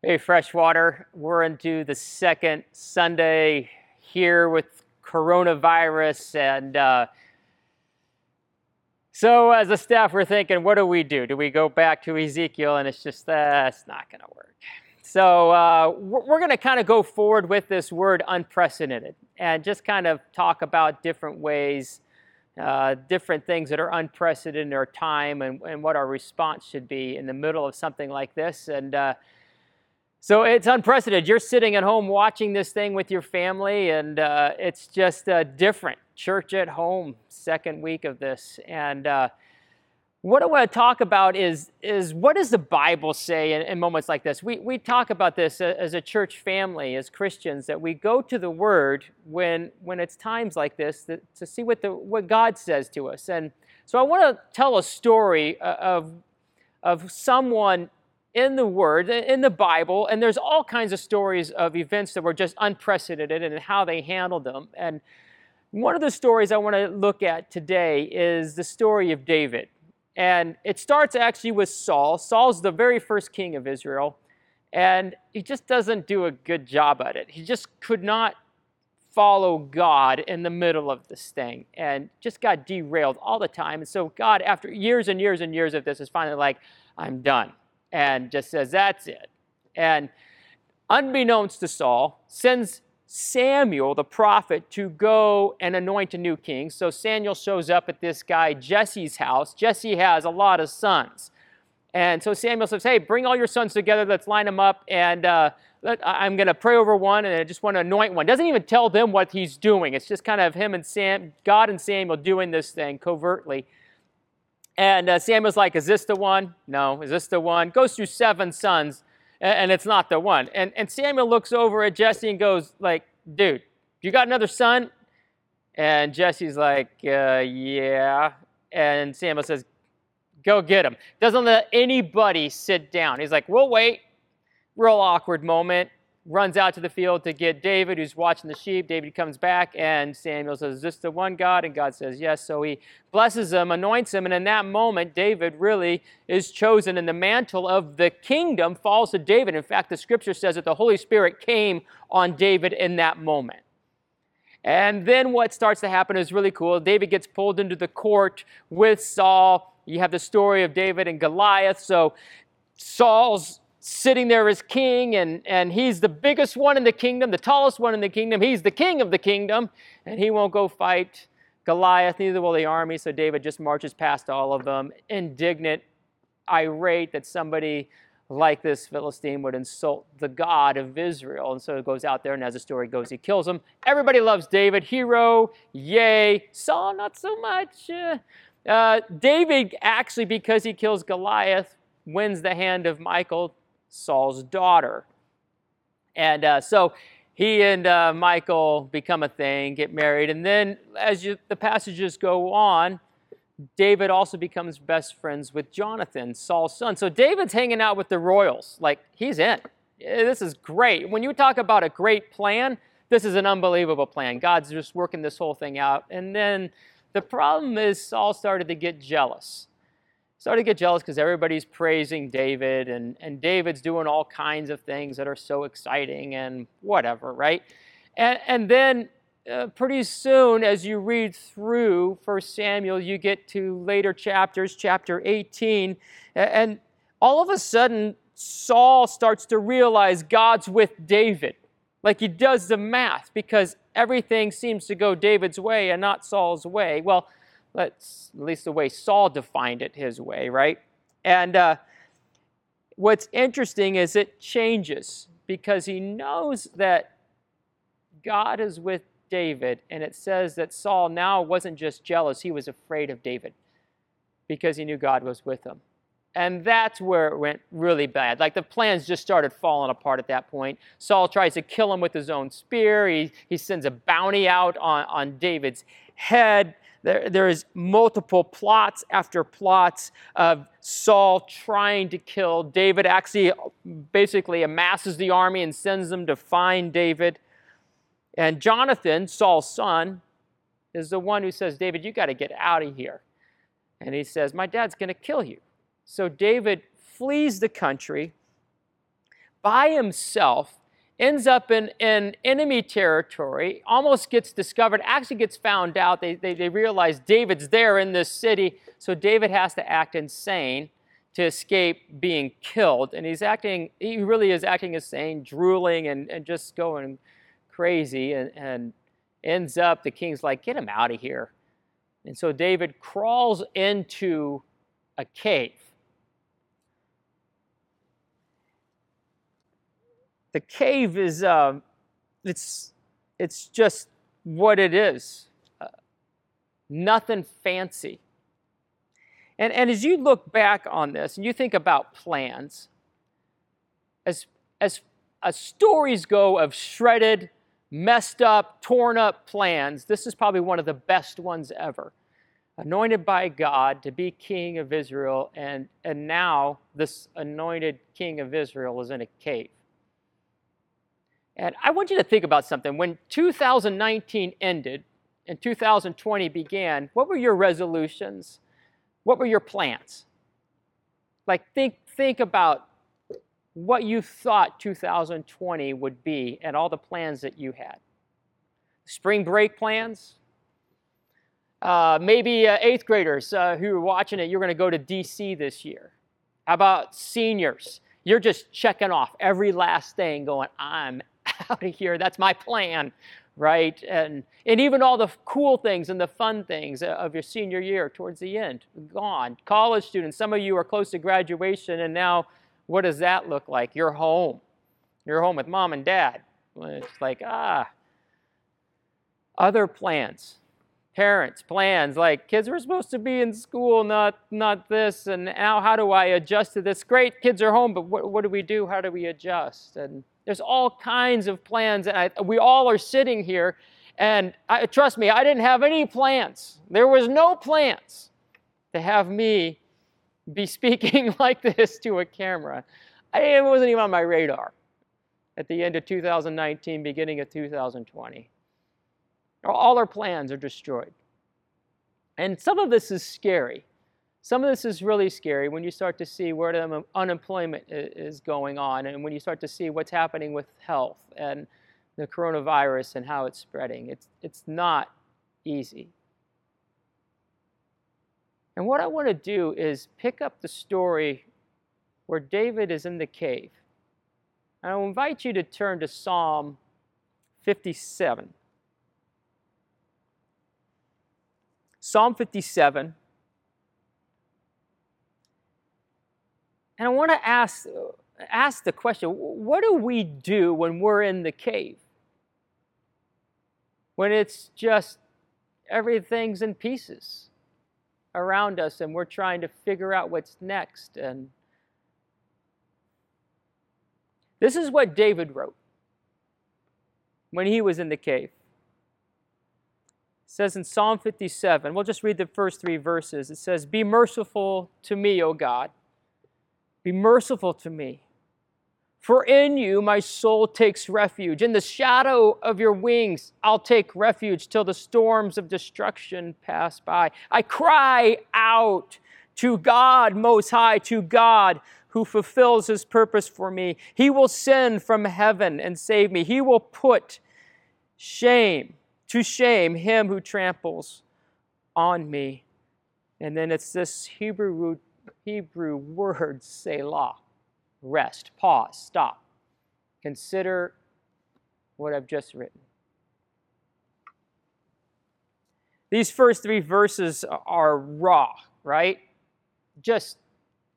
Hey, Freshwater. We're into the second Sunday here with coronavirus. And uh, so, as a staff, we're thinking, what do we do? Do we go back to Ezekiel? And it's just, that's uh, not going to work. So, uh, we're going to kind of go forward with this word unprecedented and just kind of talk about different ways. Uh, different things that are unprecedented in our time and, and, what our response should be in the middle of something like this. And uh, so it's unprecedented. You're sitting at home watching this thing with your family, and uh, it's just uh, different. Church at home, second week of this. And uh, what I want to talk about is, is what does the Bible say in, in, moments like this? We, we talk about this as a church family, as Christians, that we go to the Word when, when it's times like this that, to see what, the, what God says to us. And so I want to tell a story uh, of, of someone in the Word, in the Bible, and there's all kinds of stories of events that were just unprecedented and how they handled them. And one of the stories I want to look at today is the story of David. And it starts actually with Saul. Saul's the very first king of Israel, and he just doesn't do a good job at it. He just could not follow God in the middle of this thing and just got derailed all the time. And so, God, after years and years and years of this, is finally like, I'm done and just says, That's it. And unbeknownst to Saul, sends Samuel, the prophet, to go and anoint a new king. So Samuel shows up at this guy Jesse's house. Jesse has a lot of sons. And so Samuel says, Hey, bring all your sons together, let's line them up, and uh, let, I'm going to pray over one, and I just want to anoint one. Doesn't even tell them what he's doing. It's just kind of him and Sam, God and Samuel doing this thing covertly. And uh, Samuel's like, Is this the one? No. Is this the one? Goes through seven sons, and, and it's not the one. And, and Samuel looks over at Jesse and goes, like, Dude, you got another son? And Jesse's like, uh, Yeah. And Samuel says, Go get him. Doesn't let anybody sit down. He's like, We'll wait. Real awkward moment runs out to the field to get David, who's watching the sheep. David comes back, and Samuel says, Is this the one God? And God says, Yes. So he blesses him, anoints him, and in that moment, David really is chosen, and the mantle of the kingdom falls to David. In fact, the scripture says that the Holy Spirit came on David in that moment. And then what starts to happen is really cool. David gets pulled into the court with Saul. You have the story of David and Goliath. So Saul's sitting there as king, and, and he's the biggest one in the kingdom, the tallest one in the kingdom. He's the king of the kingdom, and he won't go fight Goliath, neither will the army. So David just marches past all of them, indignant, irate that somebody like this Philistine would insult the God of Israel. And so he goes out there, and as the story goes, he kills him. Everybody loves David, hero, yay. Saul, not so much. Uh, uh, David, actually, because he kills Goliath, wins the hand of Michal Saul's daughter. And uh, so he and uh, Michal become a thing, get married, and then as you, the passages go on, David also becomes best friends with Jonathan, Saul's son. So David's hanging out with the royals. Like, he's in. This is great. When you talk about a great plan, this is an unbelievable plan. God's just working this whole thing out. And then the problem is Saul started to get jealous started to get jealous because everybody's praising David, and, and David's doing all kinds of things that are so exciting and whatever, right? And, and then uh, pretty soon, as you read through 1 Samuel, you get to later chapters, chapter 18, and all of a sudden, Saul starts to realize God's with David. Like he does the math because everything seems to go David's way and not Saul's way. Well, that's at least the way Saul defined it his way, right? And uh, what's interesting is it changes because he knows that God is with David, and it says that Saul now wasn't just jealous, he was afraid of David because he knew God was with him. And that's where it went really bad. Like the plans just started falling apart at that point. Saul tries to kill him with his own spear. He, he sends a bounty out on, on David's head. There, there is multiple plots after plots of Saul trying to kill David. Actually, basically amasses the army and sends them to find David. And Jonathan, Saul's son, is the one who says, David, you got to get out of here. And he says, My dad's going to kill you. So David flees the country, by himself, ends up in, in enemy territory, almost gets discovered, actually gets found out. They, they, they realize David's there in this city, so David has to act insane to escape being killed. And he's acting, he really is acting insane, drooling and, and just going crazy. And, and ends up, the king's like, get him out of here. And so David crawls into a cave. The cave is, uh, it's, it's just what it is. Uh, nothing fancy. And, and as you look back on this and you think about plans, as, as, as stories go of shredded, messed up, torn up plans, this is probably one of the best ones ever. Anointed by God to be king of Israel, and, and now this anointed king of Israel is in a cave. And I want you to think about something. When 2019 ended and 2020 began, what were your resolutions? What were your plans? Like, think, think about what you thought 2020 would be and all the plans that you had. Spring break plans? Uh, maybe uh, eighth graders uh, who are watching it, you're going to go to DC this year. How about seniors? You're just checking off every last thing, going, I'm out of here. That's my plan right? And, and even all the cool things and the fun things of your senior year towards the end, gone. College students, some of you are close to graduation, and now what does that look like? You're home. You're home with mom and dad. It's like, ah. Other plans, parents' plans, like kids were supposed to be in school, not, not this, and now how do I adjust to this? Great, kids are home, but what, what do we do? How do we adjust? And there's all kinds of plans, and I, we all are sitting here. And I, trust me, I didn't have any plans. There was no plans to have me be speaking like this to a camera. I, it wasn't even on my radar at the end of 2019, beginning of 2020. All our plans are destroyed. And some of this is scary. Some of this is really scary when you start to see where the unemployment is going on and when you start to see what's happening with health and the coronavirus and how it's spreading. It's, it's not easy. And what I want to do is pick up the story where David is in the cave. And I'll invite you to turn to Psalm 57. Psalm 57 And I want to ask, ask the question what do we do when we're in the cave? When it's just everything's in pieces around us and we're trying to figure out what's next. And this is what David wrote when he was in the cave. It says in Psalm 57, we'll just read the first three verses. It says, Be merciful to me, O God be merciful to me. For in you my soul takes refuge. In the shadow of your wings I'll take refuge till the storms of destruction pass by. I cry out to God Most High, to God who fulfills his purpose for me. He will send from heaven and save me. He will put shame to shame him who tramples on me. And then it's this Hebrew root Hebrew word selah, rest, pause, stop. Consider what I've just written. These first three verses are raw, right? Just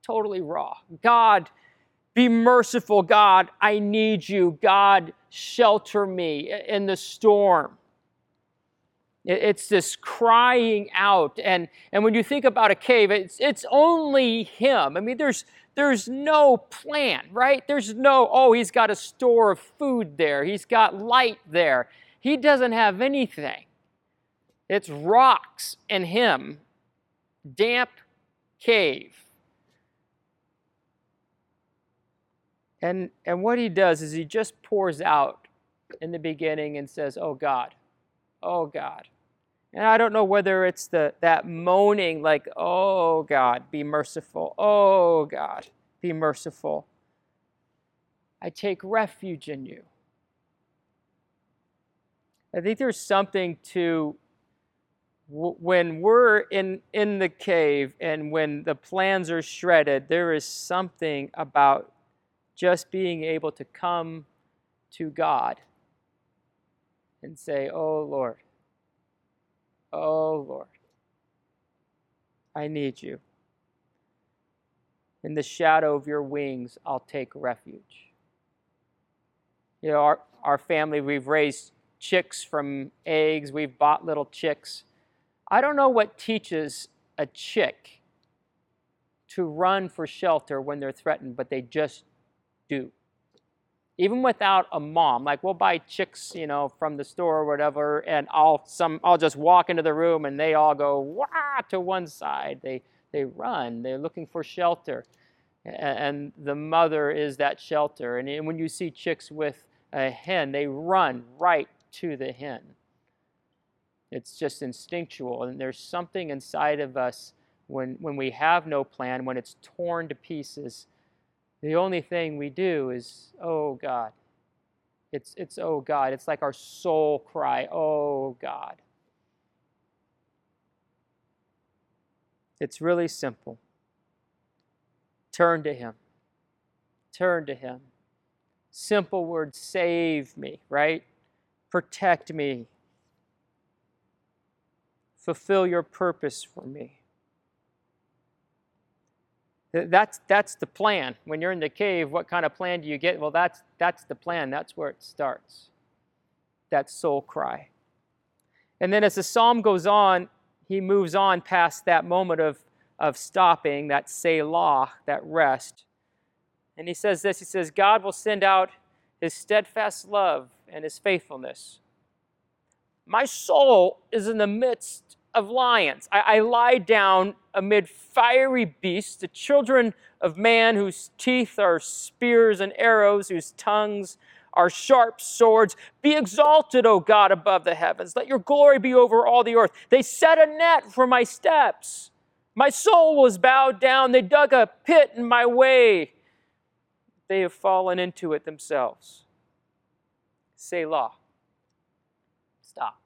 totally raw. God, be merciful. God, I need you. God, shelter me in the storm. It's this crying out. And, and when you think about a cave, it's, it's only him. I mean, there's, there's no plan, right? There's no, oh, he's got a store of food there, he's got light there. He doesn't have anything. It's rocks and him, damp cave. And, and what he does is he just pours out in the beginning and says, Oh God, oh God. And I don't know whether it's the, that moaning, like, oh God, be merciful. Oh God, be merciful. I take refuge in you. I think there's something to when we're in, in the cave and when the plans are shredded, there is something about just being able to come to God and say, Oh Lord, oh Lord, I need you. In the shadow of your wings, I'll take refuge. You know, our, our family, we've raised chicks from eggs, we've bought little chicks. I don't know what teaches a chick to run for shelter when they're threatened, but they just do. Even without a mom, like we'll buy chicks, you know, from the store or whatever, and I'll some I'll just walk into the room and they all go wah to one side. They they run. They're looking for shelter, and the mother is that shelter. And when you see chicks with a hen, they run right to the hen. It's just instinctual. And there's something inside of us when, when we have no plan, when it's torn to pieces. The only thing we do is, oh God. It's, it's oh God. It's like our soul cry, oh God. It's really simple. Turn to Him. Turn to Him. Simple word, save me, right? Protect me. Fulfill your purpose for me. That's, that's the plan. When you're in the cave, what kind of plan do you get? Well, that's, that's the plan. That's where it starts. That soul cry. And then as the psalm goes on, he moves on past that moment of, of stopping, that Selah, that rest. And he says this He says, God will send out his steadfast love and his faithfulness. My soul is in the midst of lions. I, I, lie down amid fiery beasts, the children of man whose teeth are spears and arrows, whose tongues are sharp swords. Be exalted, O God, above the heavens. Let your glory be over all the earth. They set a net for my steps. My soul was bowed down. They dug a pit in my way. They have fallen into it themselves. Selah. Stop.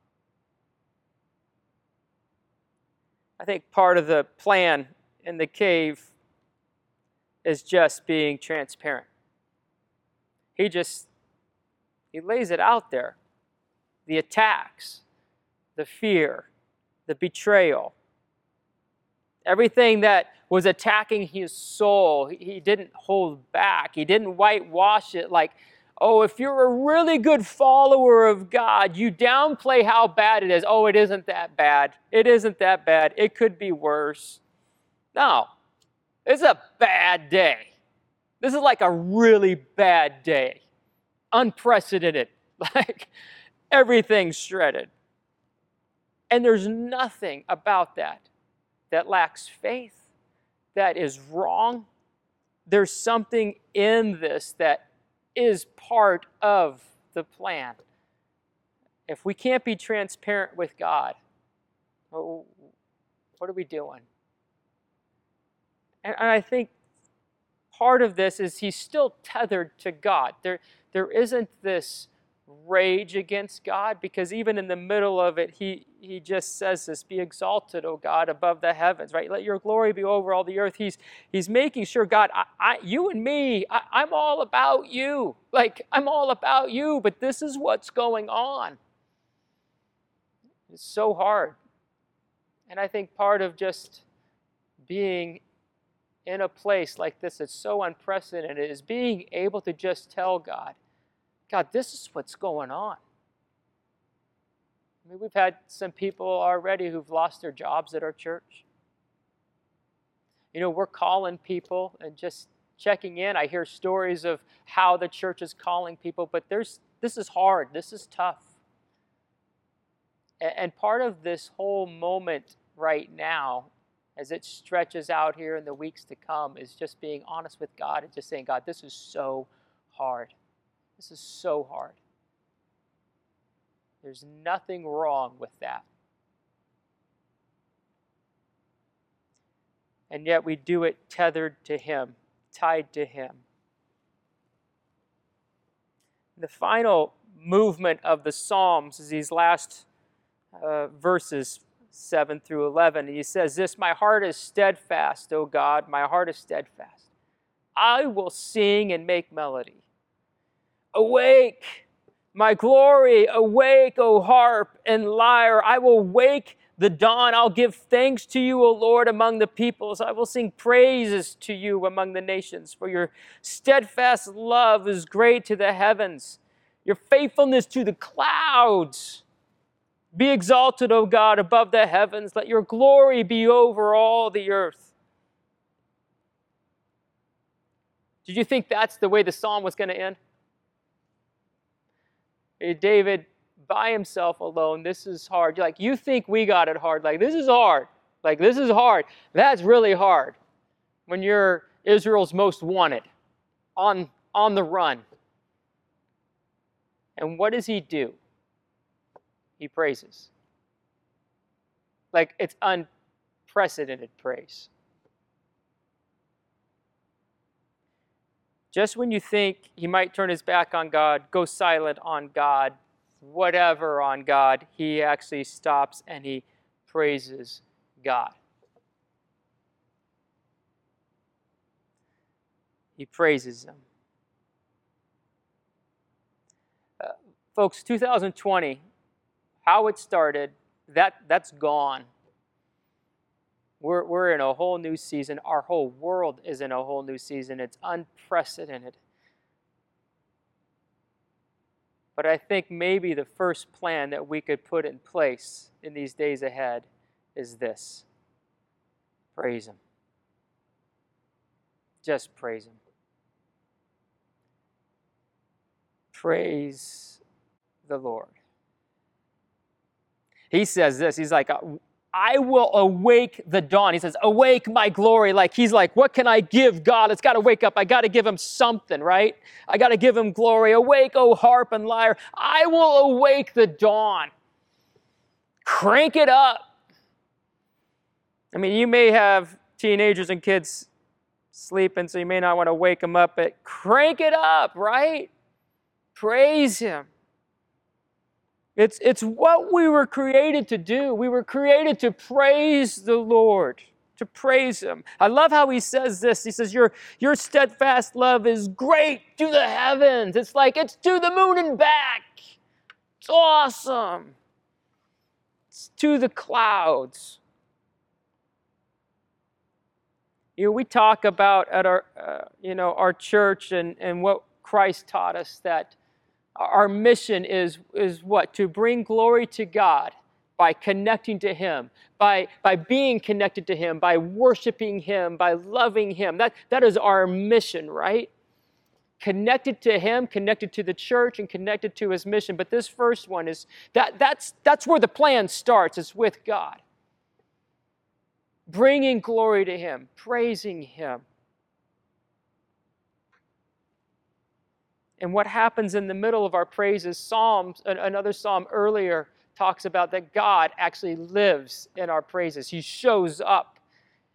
I think part of the plan in the cave is just being transparent. He just he lays it out there. The attacks, the fear, the betrayal, everything that was attacking his soul, he didn't hold back. He didn't whitewash it like Oh, if you're a really good follower of God, you downplay how bad it is. Oh, it isn't that bad. It isn't that bad. It could be worse. No, it's a bad day. This is like a really bad day. Unprecedented. Like everything's shredded. And there's nothing about that that lacks faith, that is wrong. There's something in this that is part of the plan. If we can't be transparent with God, what are we doing? And I think part of this is he's still tethered to God. There, there isn't this rage against God because even in the middle of it, he, he just says this Be exalted, O God, above the heavens, right? Let your glory be over all the earth. He's, he's making sure, God, I, I you and me, I, I'm all about you. Like, I'm all about you, but this is what's going on. It's so hard. And I think part of just being in a place like this that's so unprecedented is being able to just tell God, God, this is what's going on. I mean, we've had some people already who've lost their jobs at our church. You know, we're calling people and just checking in. I hear stories of how the church is calling people, but there's this is hard. This is tough. And part of this whole moment right now, as it stretches out here in the weeks to come, is just being honest with God and just saying, God, this is so hard. This is so hard. There's nothing wrong with that. And yet we do it tethered to Him, tied to Him. The final movement of the Psalms is these last uh, verses, 7 through 11. And he says, This, my heart is steadfast, O God, my heart is steadfast. I will sing and make melody. Awake, my glory, awake, O harp and lyre. I will wake the dawn. I'll give thanks to you, O Lord, among the peoples. I will sing praises to you among the nations, for your steadfast love is great to the heavens, your faithfulness to the clouds. Be exalted, O God, above the heavens. Let your glory be over all the earth. Did you think that's the way the psalm was going to end? David by himself alone. This is hard. Like, you think we got it hard. Like, this is hard. Like, this is hard. That's really hard when you're Israel's most wanted, on, on the run. And what does he do? He praises. Like, it's unprecedented praise. Just when you think he might turn his back on God, go silent on God, whatever on God, he actually stops and he praises God. He praises him. Uh, folks, 2020, how it started, that, that's gone. We're, we're in a whole new season. Our whole world is in a whole new season. It's unprecedented. But I think maybe the first plan that we could put in place in these days ahead is this praise Him. Just praise Him. Praise the Lord. He says this He's like, uh, I will awake the dawn. He says, Awake my glory. Like he's like, What can I give God? It's got to wake up. I got to give him something, right? I got to give him glory. Awake, O harp and lyre. I will awake the dawn. Crank it up. I mean, you may have teenagers and kids sleeping, so you may not want to wake them up, but crank it up, right? Praise him. It's, it's what we were created to do. We were created to praise the Lord, to praise Him. I love how He says this. He says, Your, your steadfast love is great to the heavens. It's like it's to the moon and back. It's awesome. It's to the clouds. You know, we talk about at our, uh, you know, our church and, and what Christ taught us that our mission is, is what? To bring glory to God by connecting to Him, by, by being connected to Him, by worshiping Him, by loving Him. That, that is our mission, right? Connected to Him, connected to the church, and connected to His mission. But this first one is that, that's, that's where the plan starts, it's with God. Bringing glory to Him, praising Him. And what happens in the middle of our praises, Psalms, another psalm earlier talks about that God actually lives in our praises. He shows up.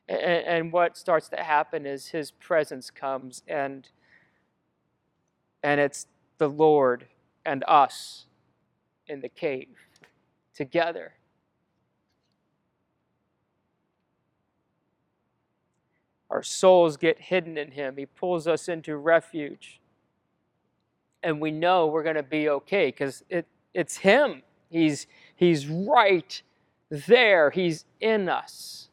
And, what starts to happen is his presence comes and and it's the Lord and us in the cave together. Our souls get hidden in him. He pulls us into refuge and we know we're going to be okay because it, it's Him. He's, he's right there, He's in us.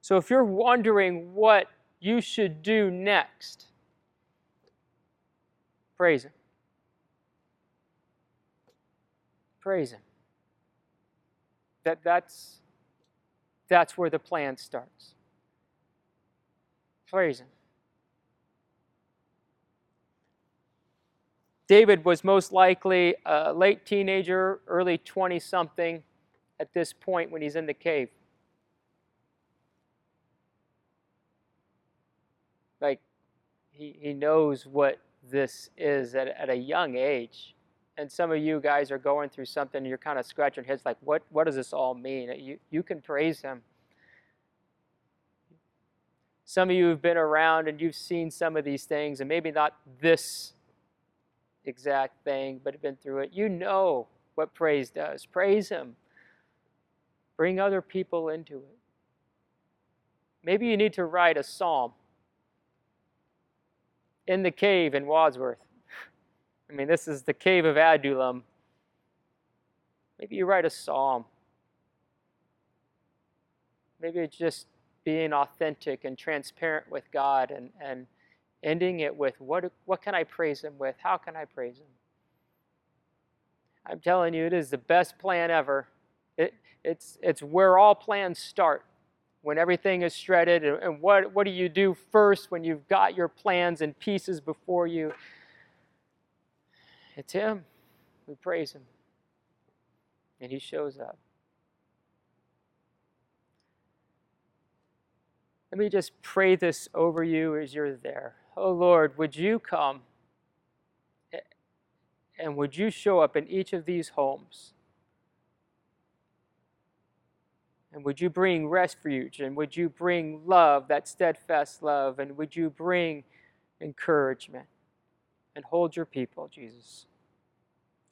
So if you're wondering what you should do next, praise Him. Praise Him. That, that's, that's where the plan starts. Praise Him. David was most likely a late teenager, early 20 something at this point when he's in the cave. Like, he, he knows what this is at, at a young age. And some of you guys are going through something, and you're kind of scratching your heads like, what, what does this all mean? Uh, you, you can praise him. Some of you have been around and you've seen some of these things, and maybe not this exact thing, but have been through it. You know what praise does. Praise Him. Bring other people into it. Maybe you need to write a psalm in the cave in Wadsworth. I mean, this is the cave of Adullam. Maybe you write a psalm. Maybe it's just being authentic and transparent with God and, and ending it with what, what can I praise Him with? How can I praise Him? I'm telling you, it is the best plan ever. It, it's, it's where all plans start when everything is shredded. And, and what, what do you do first when you've got your plans and pieces before you? It's Him. We praise Him. And He shows up. Let me just pray this over you as you're there. Oh Lord, would you come and would you show up in each of these homes? And would you bring refuge? And would you bring love, that steadfast love? And would you bring encouragement? And hold your people, Jesus.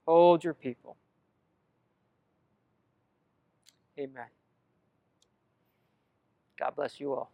Hold your people. Amen. God bless you all.